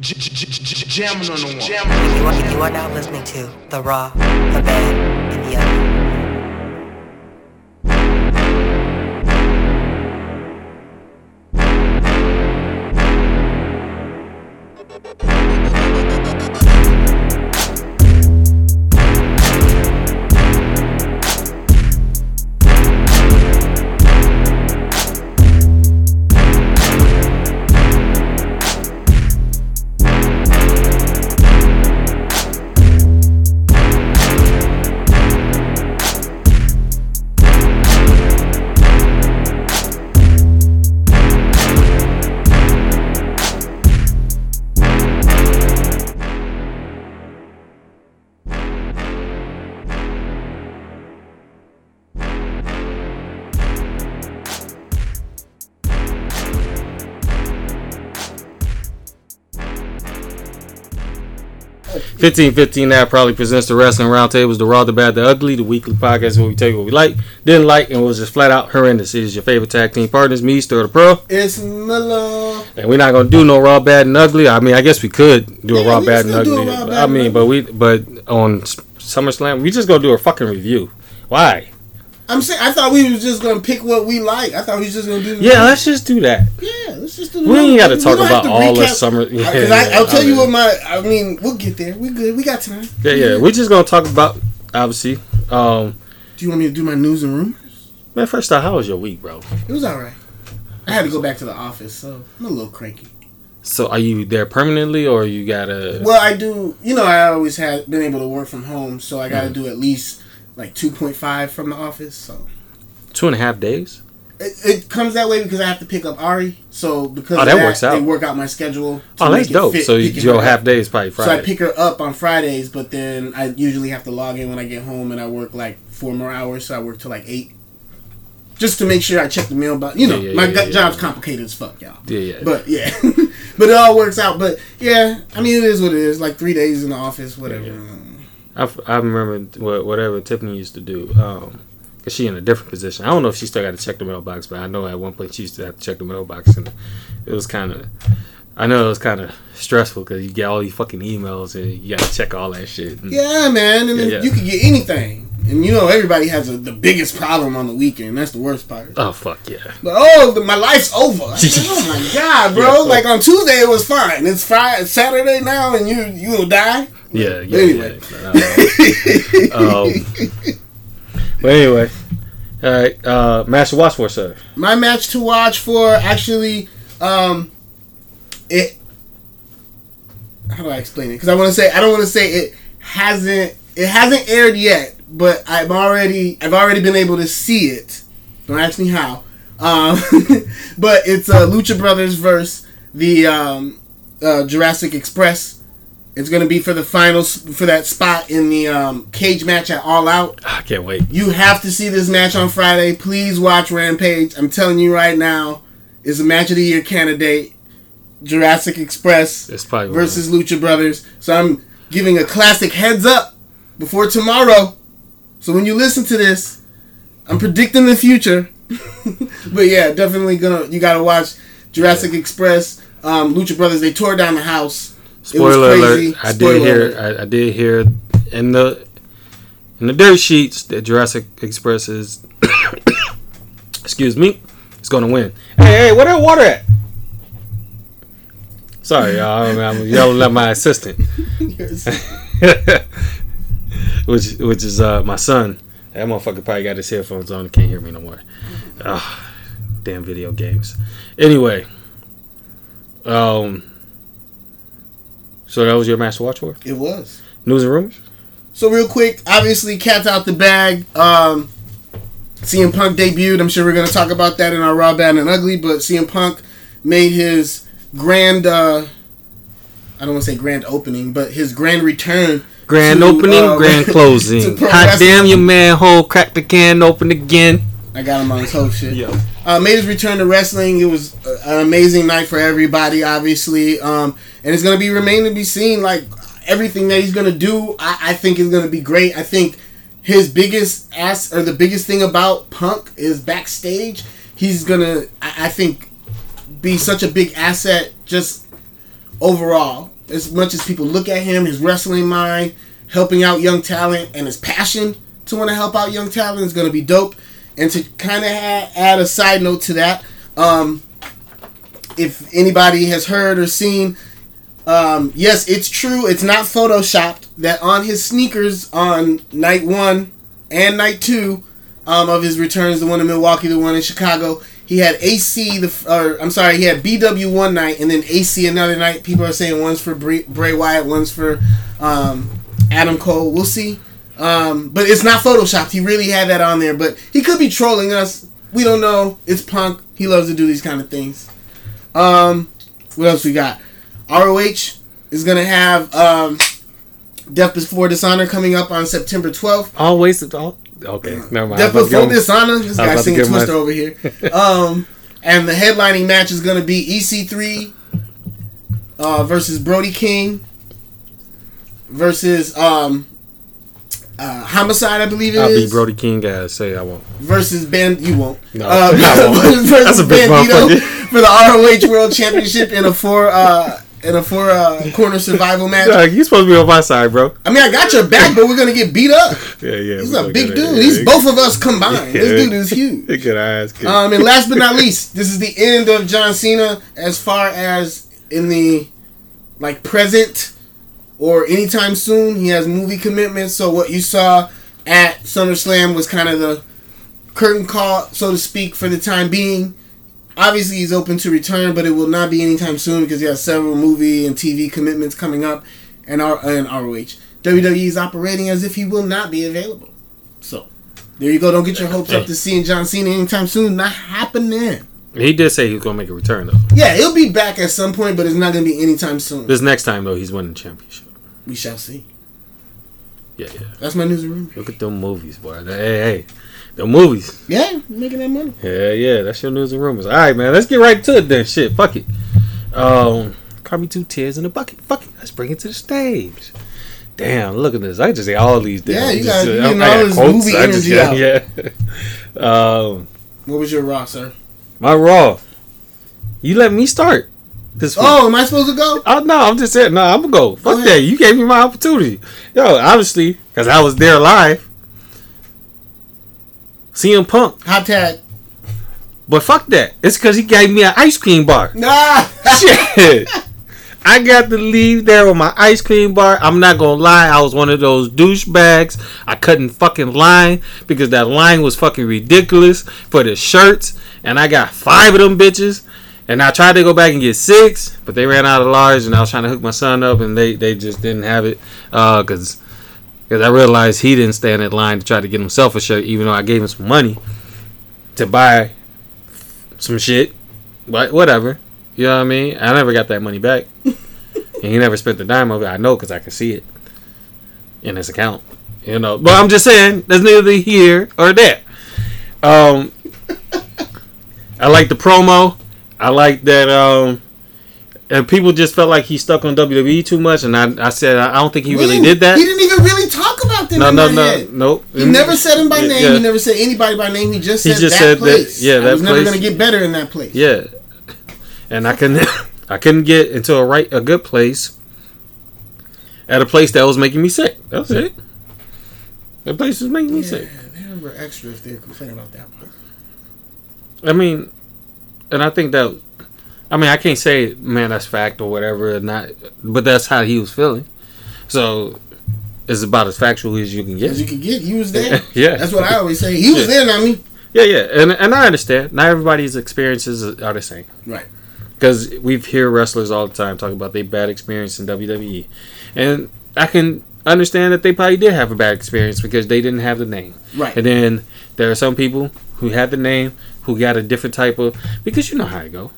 Jamming on the one. You are, you are now listening to The Raw, The Bad, and The Ugly. Fifteen fifteen now probably presents the wrestling roundtables, the raw, the bad, the ugly, the weekly podcast where we take what we like, didn't like, and was just flat out horrendous. It is your favorite tag team partners, me, Sterldapearl, It's Mellow. and we're not gonna do no raw, bad, and ugly. I mean, I guess we could do a raw, bad, and ugly. raw, bad, I mean, but we, but on SummerSlam, we just gonna do a fucking review. Why? I'm saying I thought we was just gonna pick what we like. I thought we was just gonna do. The Yeah, let's just do that. yeah. Let's just do. The We ain't gotta talk about to all the summer- I- yeah, I, I'll tell I you what my. I mean, we'll get there. We good. We got time. Yeah, yeah, we're just gonna talk about obviously. Um, Do you want me to do my news and rumors? man, first off, how was your week, bro? It was all right. I had to go back to the office, so I'm a little cranky. So, are you there permanently, or you gotta? Well, I do. You know, I always had been able to work from home, so I got to Mm. do at least like 2.5 from the office. So Two and a half days. it, it comes that way because I have to pick up Ari. So because Oh, that that, works out. they work out my schedule. to Oh, that's dope. fit So you, your half up. day is probably So I pick her up on Fridays, but then I usually have to log in when I get home, and I work like four more hours. So I work till like eight, just to make sure I check the mailbox. You know, Yeah, yeah, my yeah, job's complicated as fuck, y'all. yeah, yeah. But yeah, but it all works out. But yeah, I mean, it is what it is. Like three days in the office, whatever. I, I remember what whatever Tiffany used to do. Um, cause she in a different position. I don't know if she still got to check the mailbox, but I know at one point she used to have to check the mailbox, and it was kind of. I know it was kind of stressful because you get all these fucking emails and you got to check all that shit. Yeah, man, and Yeah, then yeah. you can get anything. And you know, everybody has a, the biggest problem on the weekend. That's the worst part. Oh fuck yeah! But oh, the, my life's over. Oh my god, bro! Yeah. like on Tuesday it was fine. It's Friday, Saturday now, and you you will die. Yeah, yeah. Anyway. yeah. um, but anyway, all right. Uh, Master Watch for sir. My match to watch for actually, um, it. How do I explain it? Because I want to say I don't want to say it hasn't it hasn't aired yet, but I'm already I've already been able to see it. Don't ask me how. Um, but it's uh, Lucha Brothers versus the um, uh, Jurassic Express. It's gonna be for the finals for that spot in the um, cage match at All Out. I can't wait. You have to see this match on Friday. Please watch Rampage. I'm telling you right now, it's a match of the year candidate. Jurassic Express versus Lucha Brothers. So I'm giving a classic heads up before tomorrow. So when you listen to this, I'm predicting the future. but yeah, definitely gonna you gotta watch Jurassic Express. Um, Lucha Brothers they tore down the house. It was Spoiler crazy. alert! I Spoiler did hear. alert. I, I did hear in the in the dirt sheets that Jurassic Express is. excuse me. Is going to win. Hey, hey, where that water at? Sorry, y'all. I'm, I'm yelling at my assistant, which which is uh, my son. That motherfucker probably got his headphones on and can't hear me no more. Ah, damn video games. Anyway, um. So that was your master watch for? It was. News and rumors? So real quick, obviously, cat's out the bag. Um, CM Punk debuted. I'm sure we're gonna talk about that in our Raw Bad and Ugly. But CM Punk made his grand. Uh, I don't want to say grand opening, but his grand return. Grand to, opening, uh, grand closing. pro Hot damn, your manhole cracked the can open again. I got him on his whole shit. Yo. Uh, made his return to wrestling. It was uh, an amazing night for everybody, obviously, um, and it's gonna be remain to be seen. Like everything that he's gonna do, I, I think is gonna be great. I think his biggest ass or the biggest thing about Punk is backstage. He's gonna, I, I think, be such a big asset just overall. As much as people look at him, his wrestling mind, helping out young talent, and his passion to want to help out young talent is going to be dope. And to kind of ha- add a side note to that, um, if anybody has heard or seen, um, yes, it's true. It's not photoshopped that on his sneakers on night one and night two um, of his returns, the one in Milwaukee, the one in Chicago, he had AC the or I'm sorry, he had BW one night and then AC another night. People are saying one's for Bray, Wyatt, one's for um, Adam Cole. We'll see. Um, but it's not photoshopped. He really had that on there. But he could be trolling us. We don't know. It's Punk. He loves to do these kind of things. Um, what else we got? ROH is gonna have um, Death Before Dishonor coming up on September 12th. Always. Okay, never mind. Death I was about Before give him- Dishonor. This I was guy about to singing Twister my- over here. Um, and the headlining match is gonna be EC3 uh, versus Brody King versus um, uh, Homicide, I believe it I'll be. Brody King. Guys, say I won't. versus Band. You won't. No, uh, I won't. versus That's a big Bandito for the ROH World Championship in a four uh, in a four uh, corner survival match. Yeah, you supposed to be on my side, bro. I mean, I got your back, but we're gonna get beat up. Yeah, yeah. He's a big dude. it. He's Yeah, both of us combined. yeah, This dude is huge. Good. Kid. Um, and last but not least, this is the end of John Cena as far as in the like present or anytime soon. He has movie commitments. So what you saw at SummerSlam was kind of the curtain call, so to speak, for the time being. Obviously, he's open to return, but it will not be anytime soon because he has several movie and TV commitments coming up, and R and ROH. WWE is operating as if he will not be available. So there you go. Don't get your hopes up to seeing John Cena anytime soon. Not happening. he did say he was gonna make a return though. Yeah, he'll be back at some point, but it's not going to be anytime soon. This next time though, he's winning the championship. We shall see. Yeah, yeah. That's my news and. Look at them movies, boy. Hey, hey, the movies. Yeah, making that money. Yeah, yeah. That's your news and rumors. All right, man. Let's get right to it then. Shit, fuck it. Um, cry me two tears in a bucket. Fuck it. Let's bring it to the stage. Damn, look at this. I just say all these. Damn, Yeah, you got- you I all this quotes. movie I just energy got- Yeah. um, What was your raw, sir? my raw. You let me start this oh, week. Oh, am I supposed to go? Oh no, I'm just saying. No, I'm gonna go. Fuck ahead. that. You gave me my opportunity. Yo, obviously, because I was there live. CM Punk, Hot tag. but fuck that. It's because he gave me an ice cream bar. Nah. Shit. I got to leave there with my ice cream bar. I'm not gonna lie, I was one of those douchebags. I couldn't fucking line because that line was fucking ridiculous for the shirts, and I got five of them bitches. And I tried to go back and get six, but they ran out of large, and I was trying to hook my son up, and they, they just didn't have it because because I realized he didn't stand in line to try to get himself a shirt, even though I gave him some money to buy some shit. But whatever. You know what I mean? I never got that money back. and he never spent the dime of it. I know because I can see it in his account. You know, but I'm just saying that's neither here or there. Um, I like the promo. I like that. Um, and people just felt like he stuck on WWE too much, and I, I said I don't think he really did that. He didn't even really talk about them. No, no, no, head. nope. He never said him by name. yeah. He never said anybody by name. He just He said just that said that- place. yeah, I that was never going to get better in that place. Yeah, and I couldn't, I couldn't get into a right, a good place. At a place that was making me sick. That was it. The place was making me Yeah, sick. they were extra if they're complaining about that part. I mean, and I think that, I mean, I can't say, man, that's fact or whatever, or not, but that's how he was feeling. So it's about as factual as you can get. As you can get, he was there. Yeah. That's what I always say. He was Yeah. there, not me. Yeah, yeah, and and I understand. Not everybody's experiences are the same. Right. because we hear wrestlers all the time talk about their bad experience in WWE, and I can understand that they probably did have a bad experience because they didn't have the name. Right. And then there are some people who had the name who got a different type of because you know how it go.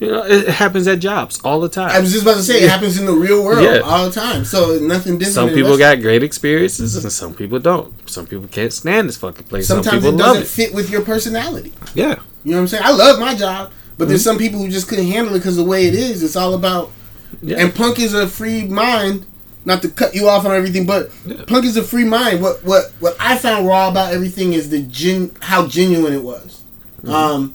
You know, it happens at jobs all the time. I was just about to say it happens in the real world Yeah. all the time. So nothing different. some people got great experiences and some people don't. Some people can't stand this fucking place. some Sometimes people it doesn't it. fit with your personality. Yeah. You know what I'm saying? I love my job, but Mm-hmm. there's some people who just couldn't handle it because the way it is. It's all about. Yeah. And Punk is a free mind. Not to cut you off on everything, but Punk is a free mind. What what what I found raw about everything is the gen how genuine it was. Mm-hmm. Um,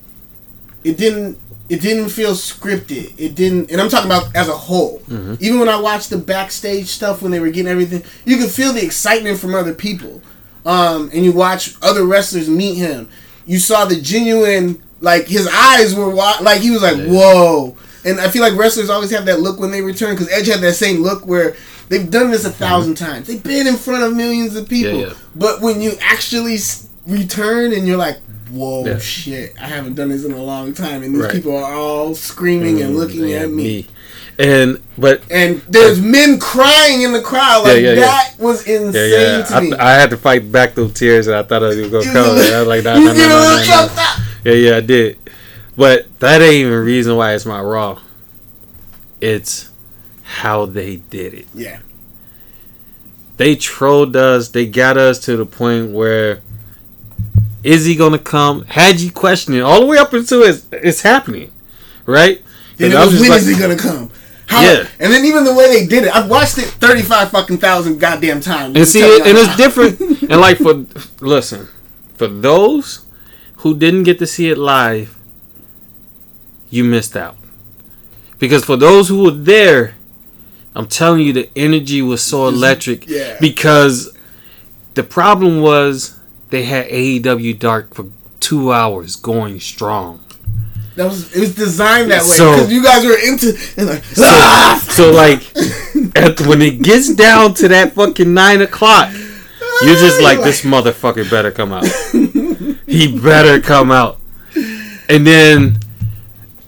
it didn't it didn't feel scripted. It didn't, and I'm talking about as a whole. Mm-hmm. Even when I watched the backstage stuff when they were getting everything, you could feel the excitement from other people. Um, and you watch other wrestlers meet him. You saw the genuine, like his eyes were wa- like he was like, "Whoa!" And I feel like wrestlers always have that look when they return because Edge had that same look where they've done this a 1000 times. They've been in front of millions of people, Mm-hmm. Yeah, yeah. but when you actually return and you're like, "Whoa, Yeah. shit! I haven't done this in a long time," and these Right. people are all screaming and looking Mm, at me. And but And there's men crying in the crowd. Like that was insane yeah, yeah, to me. I, I had to fight back those tears, and I thought I was gonna come. I was like, nah, nah, nah, nah, nah, nah. Yeah, yeah, I did. But that ain't even reason why it's my Raw. It's how they did it. Yeah. They trolled us. They got us to the point where is he gonna come? Had you questioning all the way up until it's it's happening, right? And it was, was when just is he gonna come? How, Yeah. And then even the way they did it, I've watched it thirty five fucking thousand goddamn times. and see it, and it's different. and like for listen, for those who didn't get to see it live, you missed out. Because for those who were there, I'm telling you, the energy was so electric. yeah. Because the problem was they had AEW Dark for two hours going strong. That was it was designed that way So- because you guys were into and like So, "Ah!" so like, at, when it gets down to that fucking nine o'clock, you're just like, this motherfucker better come out. he better come out. And then,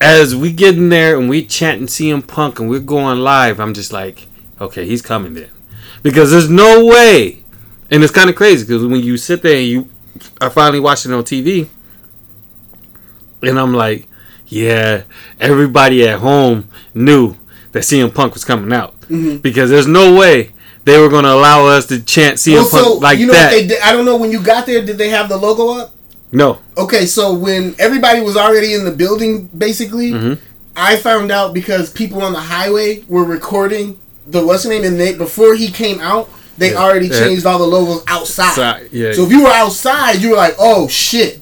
as we get in there and we chanting CM Punk and we're going live, I'm just like, okay, he's coming then, because there's no way. And it's kind of crazy because when you sit there and you are finally watching it on TV, and I'm like, yeah, everybody at home knew that CM Punk was coming out mm-hmm. because there's no way they were going to allow us to chant CM Also, Punk like you know that. what they did? I don't know when you got there. Did they have the logo up? No, Okay, so when everybody was already in the building, basically, Mm-hmm. I found out because people on the highway were recording the what's name, and they before he came out, they Yeah. already Yeah. changed all the logos outside. Outside, yeah. So if you were outside, you were like, "Oh shit!"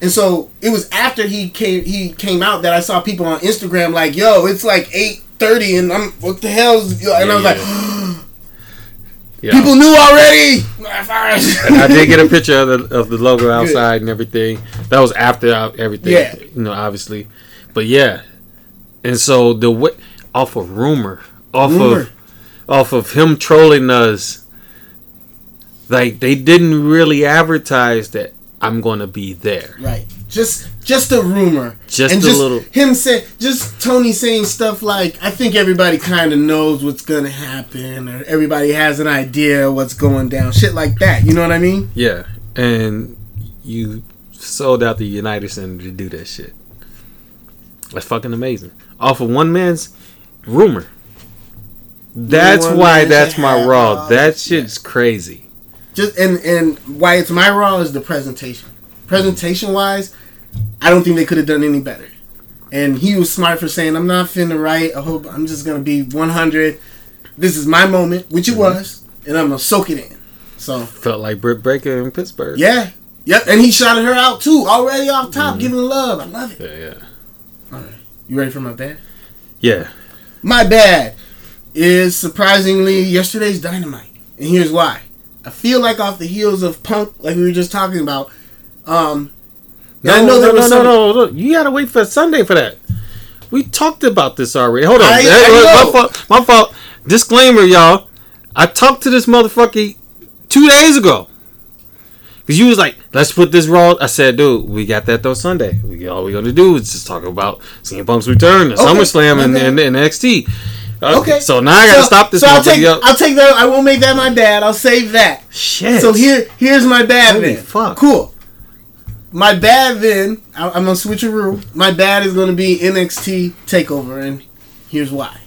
And so it was after he came he came out that I saw people on Instagram like, "Yo, it's like eight thirty, and I'm what the hell's?" And I was Yeah, like, yeah. "People knew already." and I did get a picture of the of the logo outside and everything. That was after uh, everything, Yeah. you know, obviously. But yeah, and so the way off of rumor, off Rumor. of off of him trolling us, like they didn't really advertise that I'm gonna be there. Right. Just just a rumor. Just and a just little- him say just Tony saying stuff like I think everybody kind of knows what's going to happen or everybody has an idea what's going down. Shit like that. You know what I mean? Yeah, and you sold out the United Center to do that shit. That's fucking amazing. Off of one man's rumor. That's one why that's my raw. That shit's crazy. Just and and why it's my raw is the presentation. Presentation wise, I don't think they could have done any better. And he was smart for saying, "I'm not finna write. I hope I'm just gonna be 100. This is my moment, which Mm-hmm. it was, and I'm gonna soak it in." So Felt like Britt Baker in Pittsburgh. Yeah. Yep. And he shouted her out too, already off Mm-hmm. top, giving love. I love it. yeah, yeah. All right, you ready for my bad? Yeah. My bad is surprisingly yesterday's dynamite. And here's why. I feel like off the heels of Punk, like we were just talking about, um No, I know no, no, no, no, no. You gotta wait for Sunday for that. We talked about this already. Hold on. I- I my fault. My fault. Disclaimer, y'all. I talked to this motherfucker two days ago. Cause you was like, let's put this raw. I said, dude, we got that though Sunday. We all we gonna do is just talk about CM Punk's return, the Okay, SummerSlam, and, okay. and, and NXT. Uh, Okay. So now I gotta So- stop this So I'll take, I'll take that. I won't make that my bad. I'll save that. Shit. So here, here's my bad Holy then. fuck. Cool. My bad then. I, I'm gonna switch a rule. My bad is gonna be NXT Takeover, and here's why.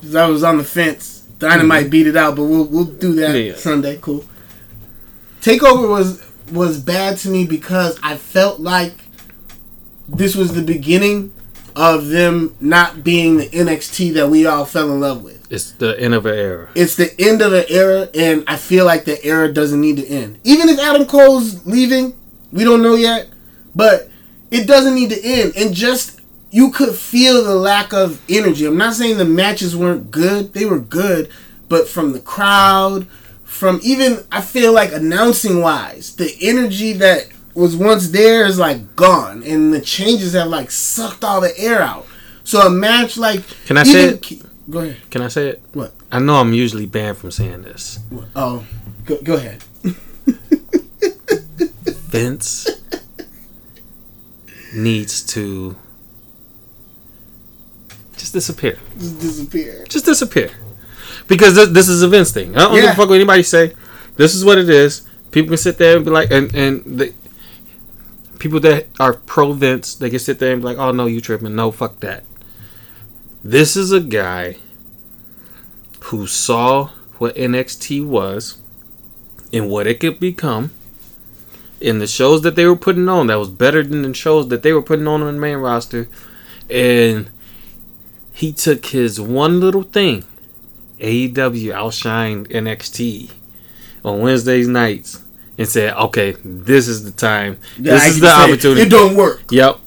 'Cause I was on the fence. Dynamite mm-hmm. beat it out, but we'll we'll do that Yeah. Sunday. Cool. Takeover was was bad to me because I felt like this was the beginning of them not being the NXT that we all fell in love with It's the end of an era. it's the end of an era, and I feel like the era doesn't need to end. Even if Adam Cole's leaving, we don't know yet, but it doesn't need to end. And just you could feel the lack of energy. I'm not saying the matches weren't good; they were good, but from the crowd, from even I feel like announcing wise, the energy that was once there is like gone, and the changes have like sucked all the air out. So a match like Can I say it? Go ahead. Can I say it? What? I know I'm usually banned from saying this. What? Oh, go, go ahead. Vince needs to just disappear. Just disappear. Just disappear. Because this, this is a Vince thing. I don't give Yeah. a fuck what anybody say. This is what it is. People can sit there and be like, and and the people that are pro Vince, they can sit there and be like, oh no, you tripping. No, fuck that. This is a guy who saw what NXT was and what it could become. In the shows that they were putting on, that was better than the shows that they were putting on on the main roster. And he took his one little thing, AEW outshined NXT on Wednesdays nights, and said, "Okay, this is the time. This I is the opportunity." It don't work. Yep.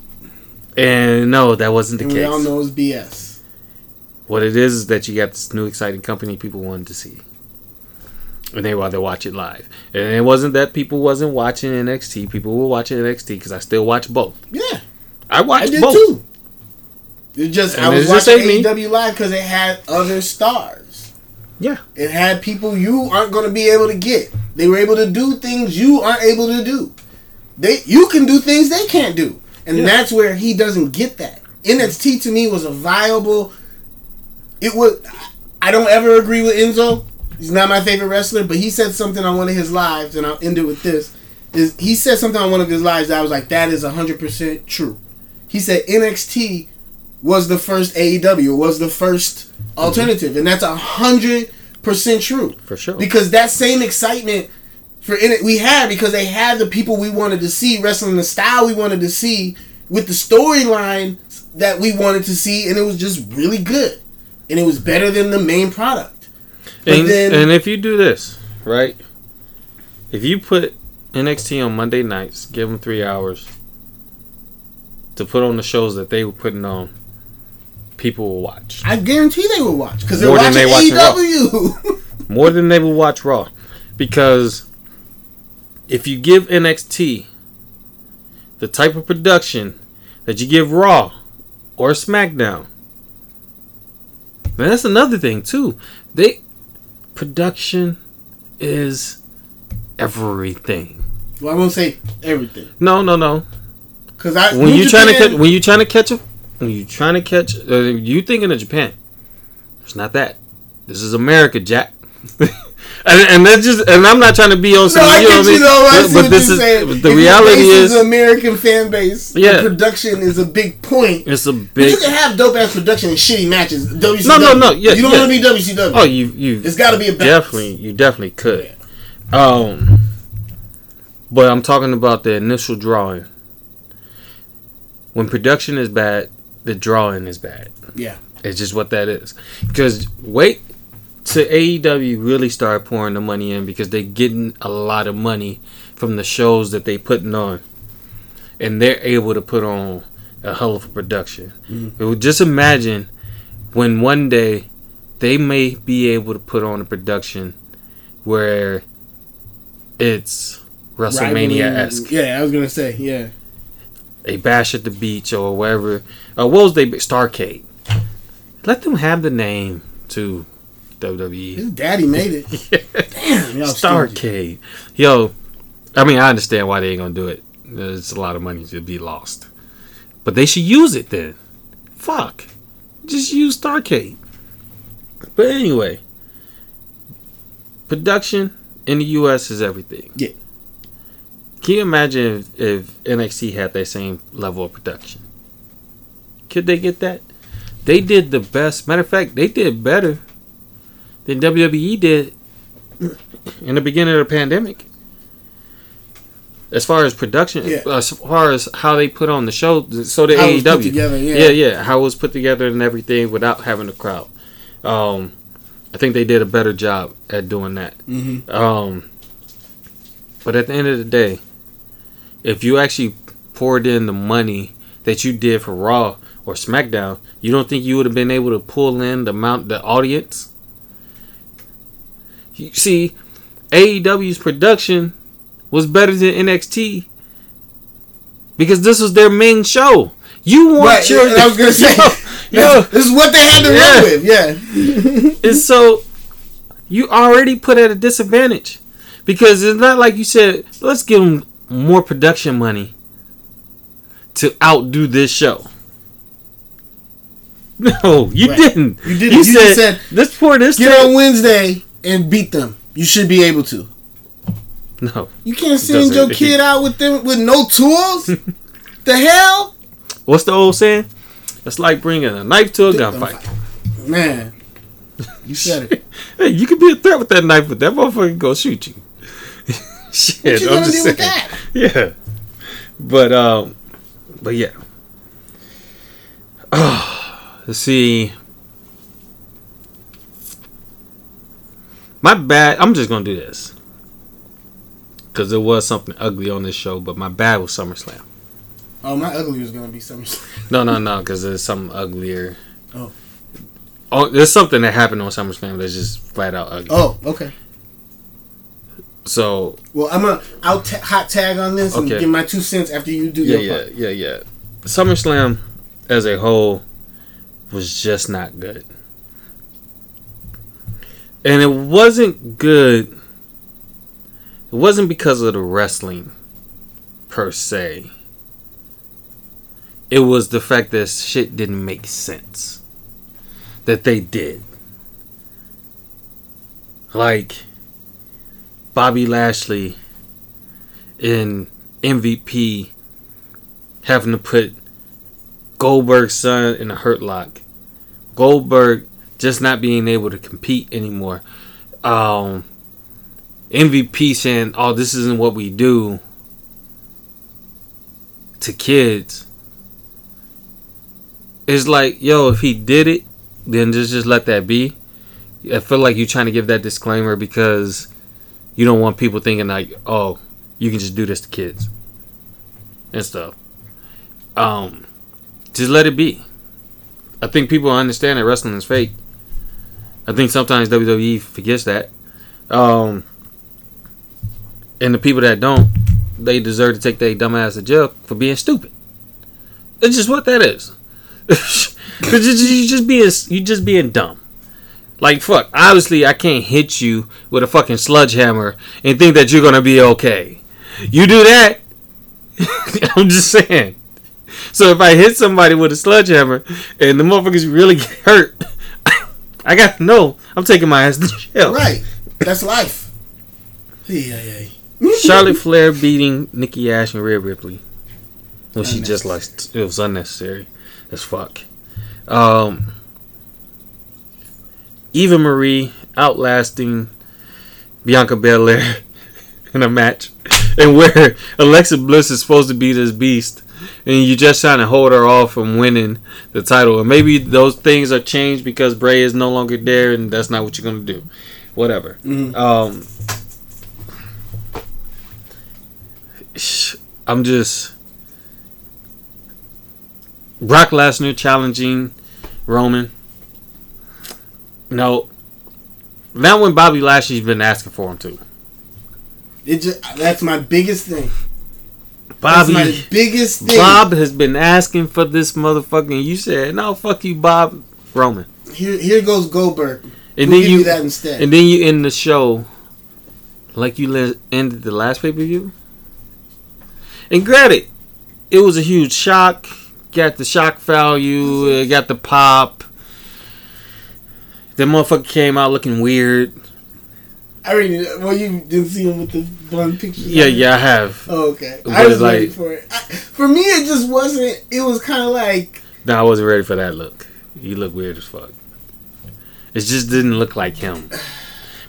And no, that wasn't the And we all case. know it's BS. What it is is that you got this new exciting company people wanted to see. And they rather watch it live. And it wasn't that people wasn't watching NXT. People were watching NXT because I still watch both. Yeah, I I watch did both. too. It just I was watching. AEW live because it had other stars. Yeah. It had people you aren't going to be able to get. They were able to do things you aren't able to do. They you can do things they can't do, and Yeah. that's where he doesn't get that. NXT to me was a viable. It was. I don't ever agree with Enzo. He's not my favorite wrestler, but he said something on one of his lives, and I'll end it with this. Is he said something on one of his lives that I was like, that is hundred percent true. He said NXT was the first AEW, was the first mm-hmm. alternative, and that's hundred percent true For sure. because that same excitement for in it we had because they had the people we wanted to see wrestling the style we wanted to see with the storyline that we wanted to see, and it was just really good, and it was better than the main product. But And, then, and if you do this, right? If you put NXT on Monday nights, give them three hours to put on the shows that they were putting on, people will watch. I guarantee they will watch because they're More than watching they AEW. More than they will watch Raw. Because if you give NXT the type of production that you give Raw or SmackDown, and that's another thing too. They production is everything. well, I won't say everything No, no, no. because I When you trying to catch, when you trying to catch a, when you trying to catch, uh, you thinking of Japan. It's not that. This is America, Jack. and, and that's just, and I'm not trying to be on some, No, I you know get you though. I But, see but what this you're is saying. the If reality is, the American fan base. the Yeah. production is a big point. it's a big. you can have dope ass production and shitty matches. WCW. No, no, no, yeah, you don't yeah. want to be WCW. Oh, you, you it's got to be a balance. definitely, you definitely could. Um, but I'm talking about the initial drawing. When production is bad, the drawing is bad. Yeah. It's just what that is. Because wait to AEW really start pouring the money in because they're getting a lot of money from the shows that they putting on, and they're able to put on a hell of a production. Would- Just imagine when one day they may be able to put on a production where it's WrestleMania esque Yeah, I was gonna say yeah. a bash at the beach or wherever. Uh, what was they? Starcade. Let them have the name to WWE. His daddy made it. Damn, y'all. Starcade. Yo, I mean, I understand why they ain't gonna do it. There's a lot of money to be lost, but they should use it then. Fuck, just use Starcade. But anyway, production in the U.S. is everything. Yeah. Can you imagine if, if NXT had that same level of production? Could they get that? They did the best. Matter of fact, they did better than WWE did in the beginning of the pandemic. As far as production, Yeah. as far as how they put on the show, so How it AEW. together, yeah. yeah, yeah, how it was put together and everything without having a crowd. Um, I think they did a better job at doing that. Mhm. Um, but at the end of the day, if you actually poured in the money that you did for Raw or SmackDown, you don't think you would have been able to pull in the amount the audience? You see, AEW's production was better than NXT because this was their main show. You want Right, your I was gonna say yo, yo, this is what they had to Yeah. run with. Yeah, and so you already put at a disadvantage because it's not like you said let's give them more production money to outdo this show. No, you Right. didn't. You didn't. You, You said, said, let's pour this. get on Wednesday and beat them. You should be able to. No, You can't send your kid out with them with no tools. the hell, what's the old saying? It's like bringing a knife to a gunfight. man. You said it. Hey, you could be a threat with that knife, but that motherfucker can go shoot you. Shit, What you I'm gonna just do saying. with that? Yeah, but um, but yeah. Oh, let's see. My bad. I'm just gonna do this because there was something ugly on this show, but my bad was SummerSlam. Oh, my ugly was gonna be SummerSlam. No, no, no, because there's something uglier. Oh. Oh, there's something that happened on SummerSlam that's just flat out ugly. Oh, okay. So Well, I'm gonna I'll ta- hot tag on this and give my two cents after you do yeah, your yeah, part. yeah, yeah. SummerSlam as a whole was just not good. And it wasn't good. It wasn't because of the wrestling per se. It was the fact that shit didn't make sense. That they did. Like Bobby Lashley in MVP having to put Goldberg's son in a hurt lock. Goldberg just not being able to compete anymore. Um, MVP saying, "Oh, this isn't what we do." To kids, it's like, yo, if he did it, then just just let that be. I feel like you're trying to give that disclaimer because you don't want people thinking like, oh, you can just do this to kids and stuff. Um, just let it be. I think people understand that wrestling is fake. I think sometimes WWE forgets that. Um, and the people that don't, they deserve to take their dumb ass to jail for being stupid. It's just what that is. You just being you just being dumb. Like fuck, obviously I can't hit you with a fucking sledgehammer and think that you're gonna be okay. You do that, I'm just saying. So if I hit somebody with a sledgehammer and the motherfuckers really get hurt, I got to know I'm taking my ass to jail. Right. That's life. Yeah, yeah. Charlotte Flair beating Nikki Ash and Rhea Ripley. Well, she just like it was unnecessary as fuck. Um, Eva Marie outlasting Bianca Belair in a match, and where Alexa Bliss is supposed to be this beast, and you just trying to hold her off from winning the title, and maybe those things are changed because Bray is no longer there, and that's not what you're gonna do. Whatever. Mhm. Um, I'm just Brock Lesnar challenging Roman. No, that one Bobby Lashley's been asking for him too. It just that's my biggest thing. Bobby, That's my biggest thing. Bob has been asking for this motherfucker. and You said no, fuck you, Bob Roman, Here, here goes Goldberg. and we'll then you you that instead. and then you end the show like you le- ended the last pay per view. And granted, it was a huge shock. Got the shock value. It got the pop. The motherfucker came out looking weird. I already. Well, you didn't see him with the blonde pictures. Yeah, yeah, I have. Oh, okay. But I was like- ready for it. I, for me, it just wasn't. It was kind of like No, I wasn't ready for that look. He looked weird as fuck. It just didn't look like him.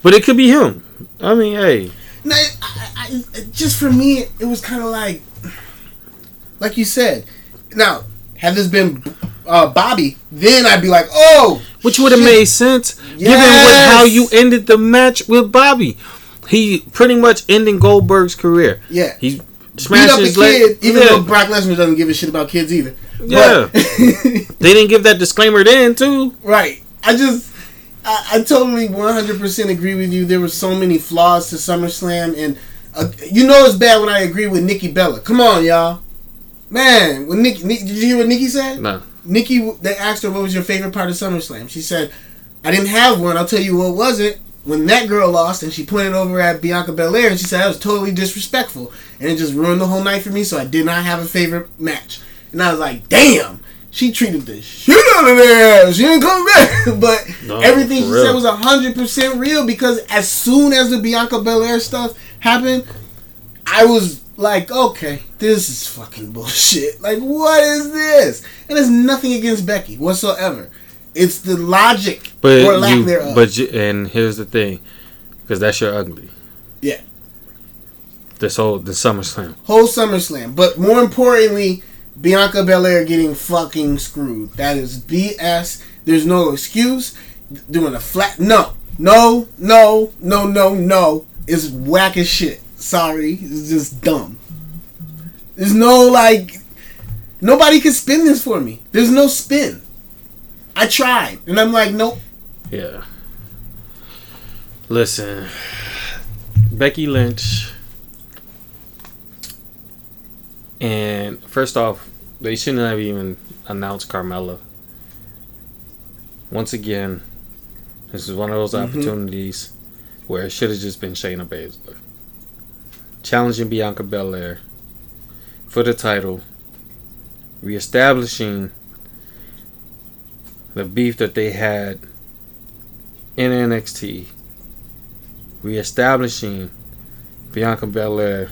But it could be him. I mean, hey. No, I, I, just for me, it was kind of like, like you said. Now, had this been uh, Bobby, then I'd be like, oh, Which would have made sense given Yes. with how you ended the match with Bobby. He pretty much ending Goldberg's career. Yeah, He smash up a his leg. kid, even yeah. though Brock Lesnar doesn't give a shit about kids either. Yeah. They didn't give that disclaimer then too. right. I just, I, I totally 100% agree with you. There were so many flaws to SummerSlam, and uh, you know it's bad when I agree with Nikki Bella. Come on, y'all. Man, when Nikki, did you hear what Nikki said? No. Nikki, they asked her what was your favorite part of SummerSlam. She said, "I didn't have one. I'll tell you what wasn't." When that girl lost, and she pointed over at Bianca Belair, and she said that was totally disrespectful, and it just ruined the whole night for me. So I did not have a favorite match, and I was like, "Damn." She treated the shit out of there. She didn't come back, but No, everything she real. said was hundred percent real because as soon as the Bianca Belair stuff happened, I was like, okay, this is fucking bullshit. Like, what is this? And it's nothing against Becky whatsoever. It's the logic But or lack you, thereof. but you, and here's the thing, because that's your ugly. Yeah. This whole the SummerSlam. Whole SummerSlam. But more importantly, Bianca Belair getting fucking screwed. That is BS. There's no excuse. Doing a flat. No. No, no, no, no, no. It's whack as shit. Sorry. It's just dumb. There's no, like. Nobody can spin this for me. There's no spin. I tried. And I'm like, nope. Yeah. Listen, Becky Lynch. And first off, they shouldn't have even announced Carmella. Once again, this is one of those Mhm. opportunities where it should have just been Shayna Baszler. Challenging Bianca Belair for the title, reestablishing the beef that they had in NXT, reestablishing Bianca Belair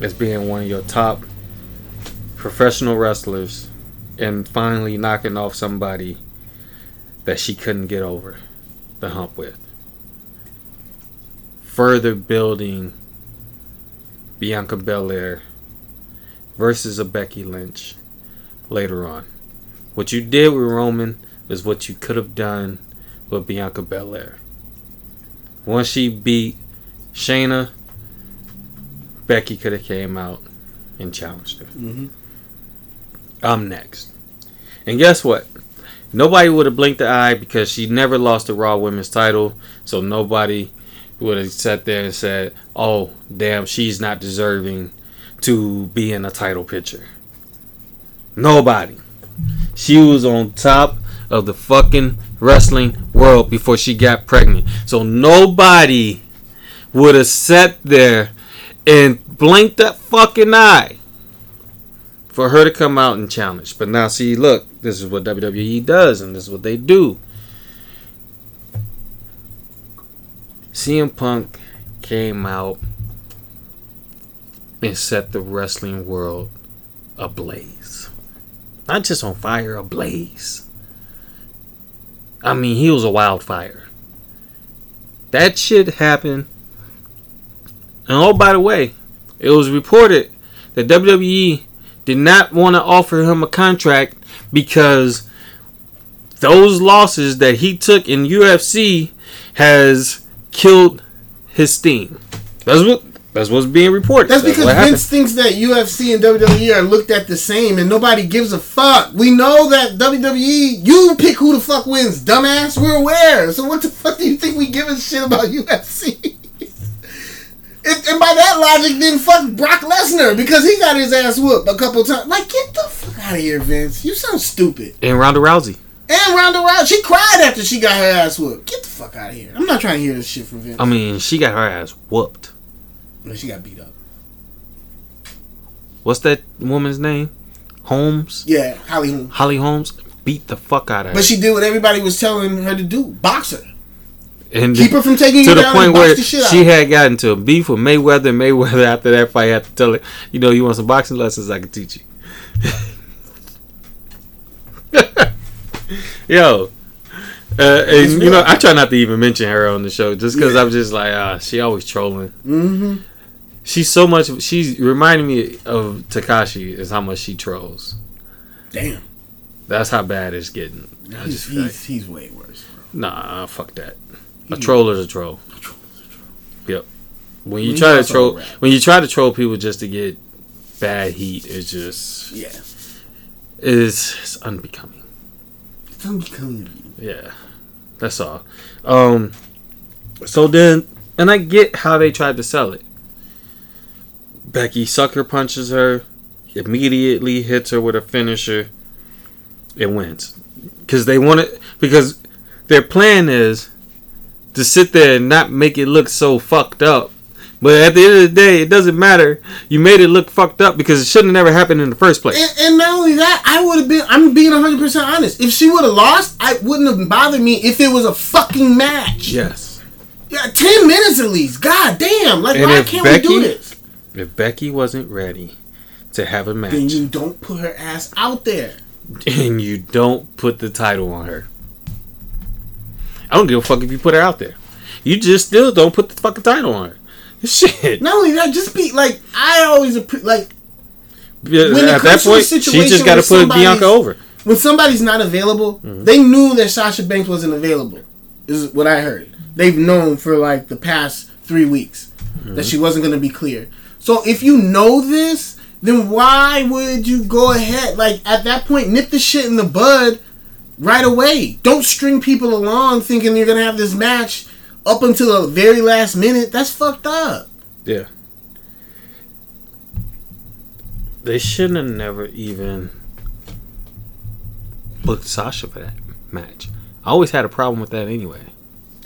as being one of your top professional wrestlers, and finally knocking off somebody that she couldn't get over the hump with. Further building Bianca Belair versus a Becky Lynch later on. What you did with Roman is what you could have done with Bianca Belair. Once she beat Shayna, Becky could have came out and challenged her. Mm-hmm. I'm next. And guess what? Nobody would have blinked the eye because she never lost the Raw Women's title. So nobody would have sat there and said, oh, damn, she's not deserving to be in a title picture. Nobody. She was on top of the fucking wrestling world before she got pregnant. So nobody would have sat there and blinked that fucking eye for her to come out and challenge. But now, see, look, this is what WWE does, and this is what they do. CM Punk came out and set the wrestling world ablaze. Not just on fire, ablaze. I mean, he was a wildfire. That shit happened. And oh, by the way, it was reported that WWE did not want to offer him a contract because those losses that he took in UFC has killed his steam. That's what that's what's being reported. That's because. Vince thinks that UFC and WWE are looked at the same, and nobody gives a fuck. We know that WWE, you pick who the fuck wins, dumbass. We're aware. So what the fuck do you think we give a shit about UFC? and, and by that logic, then fuck Brock Lesnar because he got his ass whooped a couple times. Like, get the fuck out of here, Vince. You sound stupid. and Ronda Rousey. And Ronda Rousey, she cried after she got her ass whooped. Get the fuck out of here. I'm not trying to hear this shit from Vince. I mean, she got her ass whooped. No, she got beat up. What's that woman's name? Holmes. Yeah, Holly Holm. Holly Holmes beat the fuck out of her. But she did what everybody was telling her to do: box her, and keep her from taking to you the down point where the she out. had gotten to a beef with Mayweather. And Mayweather after that fight had to tell her, you know, you want some boxing lessons? I can teach you. Yo, uh, and you know, I try not to even mention her on the show just because Yeah. I'm just like, ah, she always trolling. Mm-hmm. She's so much. She's reminding me of Tekashi is how much she trolls. Damn, That's how bad it's getting. I he's, just feel like, he's, he's way worse. Bro. nah, fuck that. A He- troll is a troll. Yep. when you He's try to troll when you try to troll people just to get bad heat, it's just Yeah. it's, it's unbecoming. Yeah, that's all. Um, so then, and I get how they tried to sell it. Becky sucker punches her, immediately hits her with a finisher, and wins. Because they want it. Because their plan is to sit there and not make it look so fucked up. But at the end of the day, it doesn't matter. You made it look fucked up because it shouldn't have never happened in the first place. And, and not only that, I would have been. I'm being 100 percent honest. If she would have lost, I wouldn't have bothered me if it was a fucking match. yes. Yeah, 10 minutes at least. God damn. Like, And why can't Becky- we do this? If Becky wasn't ready to have a match. Then you don't put her ass out there. and you don't put the title on her. I don't give a fuck if you put her out there. You just still don't put the fucking title on her. Shit. Not only that, just be like, I always like Yeah, when At that point, she just got to put Bianca over. when somebody's not available, Mm-hmm. they knew that Sasha Banks wasn't available. Is what I heard. They've known for like the past three weeks Mm-hmm. that she wasn't going to be clear. So if you know this, then why would you go ahead? Like at that point, nip the shit in the bud right away. Don't string people along thinking you're going to have this match up until the very last minute. That's fucked up. Yeah. They shouldn't have never even booked Sasha for that match. I always had a problem with that anyway.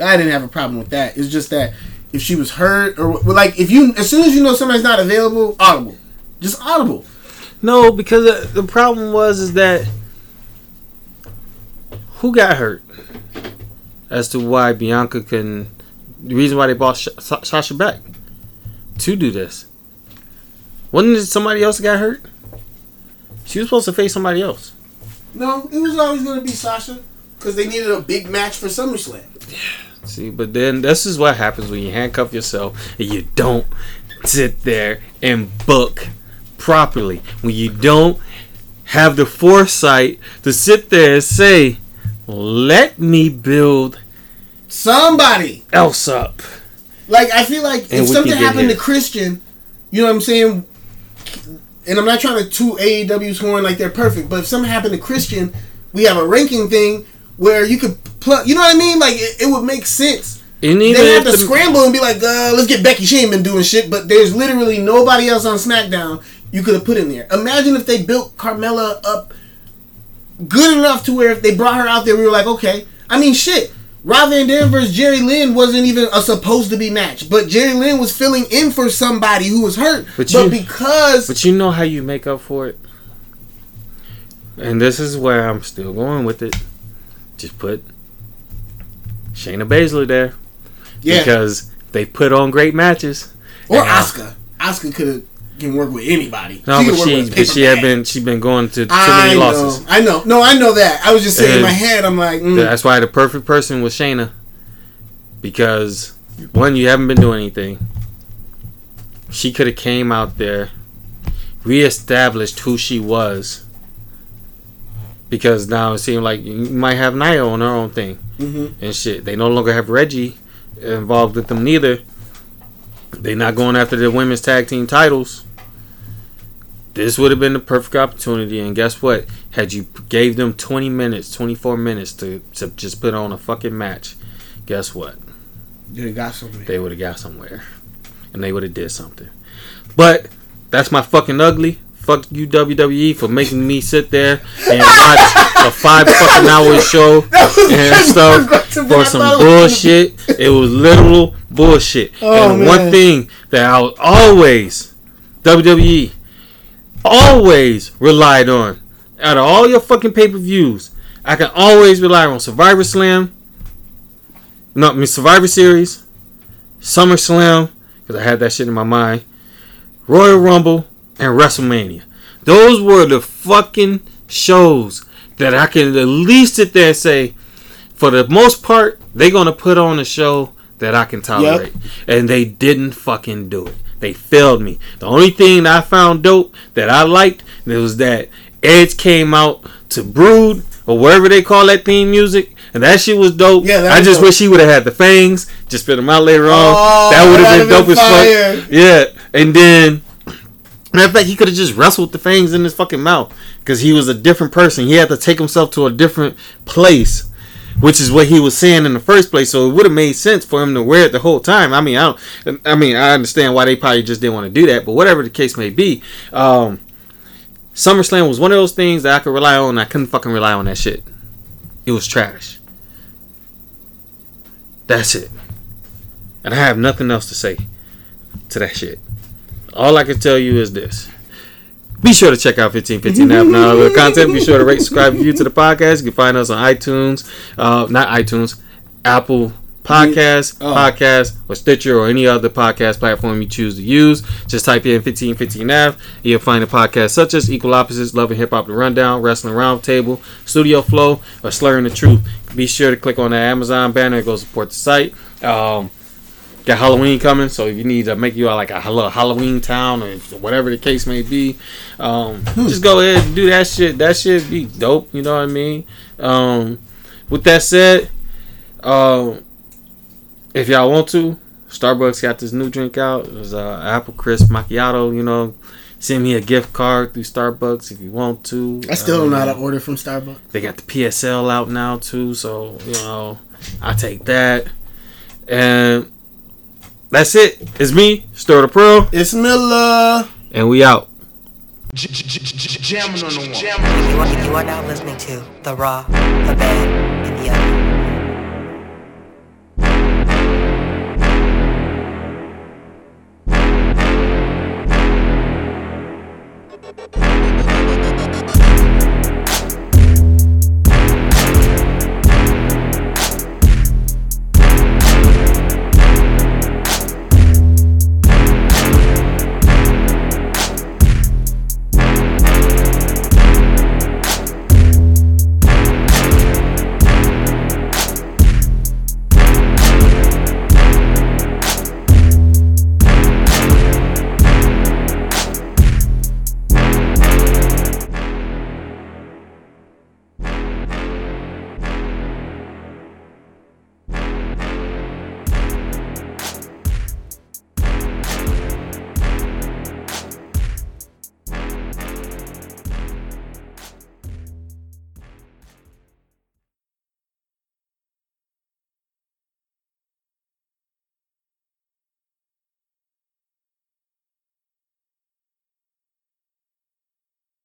I didn't have a problem with that. It's just that if she was hurt or like if you as soon as you know somebody's not available, audible, just audible. No, because uh, the problem was is that who got hurt as to why Bianca can. The reason why they brought Sh- Sasha back to do this wasn't it somebody else that got hurt? She was supposed to face somebody else. No, it was always going to be Sasha because they needed a big match for SummerSlam. See, but then this is what happens when you handcuff yourself and you don't sit there and book properly. When you don't have the foresight to sit there and say, "Let me build Somebody else up." like I feel like And if something happened to Christian, you know what I'm saying. And I'm not trying to toot AEW's horn like they're perfect, but if something happened to Christian, we have a ranking thing where you could plug. You know what I mean? Like it, it would make sense. And even they have to the- scramble and be like, uh, let's get Becky. She ain't been doing shit, but there's literally nobody else on SmackDown you could have put in there. Imagine if they built Carmella up good enough to where if they brought her out there, we were like, okay. I mean, shit. Rob Van Dam versus Jerry Lynn wasn't even a supposed to be match, but Jerry Lynn was filling in for somebody who was hurt. But But, you- because But you know how you make up for it? And this is where I'm still going with it. Just put Shayna Baszler there. yeah, Because they put on great matches. or Asuka, Asuka could have can work with anybody. No, She but she, but she had been she been going to too I many know, losses. I know. No, I know that. I was just saying in my head. I'm like, mm, That's why the perfect person was Shayna. Because one, you haven't been doing anything. She could have came out there, reestablished who she was. Because now it seemed like you might have Nia on her own thing mhm. and shit. They no longer have Reggie involved with them neither. They're not going after the women's tag team titles. This would have been the perfect opportunity, and guess what? Had you gave them twenty minutes, twenty four minutes to, to just put on a fucking match, guess what? You got something. They would have got somewhere, and they would have did something. But that's my fucking ugly. Fuck you WWE for making me sit there and watch a five fucking hour show and stuff for some bullshit. It was literal bullshit. Oh, and man. one thing that I was always WWE always relied on out of all your fucking pay per views, I can always rely on Survivor Slam. No, I mean Survivor Series, SummerSlam because I had that shit in my mind, Royal Rumble, and WrestleMania. Those were the fucking shows that I can at least sit there and say, for the most part, they're gonna put on a show that I can tolerate, and they didn't fucking do it. They failed me. The only thing that I found dope that I liked was that Edge came out to Brood or wherever they call that theme music, and that shit was dope. Yeah, I just dope. wish he would have had the fangs, just spit them out later on. Oh, that would have been dope as fuck. Yeah, and then. Matter of fact, he could have just wrestled the fangs in his fucking mouth because he was a different person. He had to take himself to a different place, which is what he was saying in the first place. So it would have made sense for him to wear it the whole time. I mean, I don't. I mean, I understand why they probably just didn't want to do that, but whatever the case may be, um, SummerSlam was one of those things that I could rely on. I couldn't fucking rely on that shit. It was trash. That's it. And I have nothing else to say to that shit. All I can tell you is this. Be sure to check out 1515 app and all other content. Be sure to rate, subscribe, review to the podcast. You can find us on iTunes, uh, not iTunes, Apple Podcasts, Oh. Podcast, or Stitcher, or any other podcast platform you choose to use. Just type in 1515 F. You'll find a podcast such as Equal Opposites, Love and Hip Hop, The Rundown, Wrestling Roundtable, Studio Flow, or Slurring the Truth. Be sure to click on the Amazon banner. And go support the site. Um, got Halloween coming, so if you need to make you like a little Halloween town or whatever the case may be, um, just go ahead and do that shit. That shit be dope. You know what I mean? Um, with that said, um, if y'all want to, Starbucks got this new drink out. It's uh, apple crisp macchiato. You know, send me a gift card through Starbucks if you want to. I still don't know how to Um, order from Starbucks. they got the PSL out now too, so you know I take that, and that's it. It's me, Stir the Pro, ItzMilla. and we out. Jamming on the one. You are, you are now listening to The Raw, The Bad,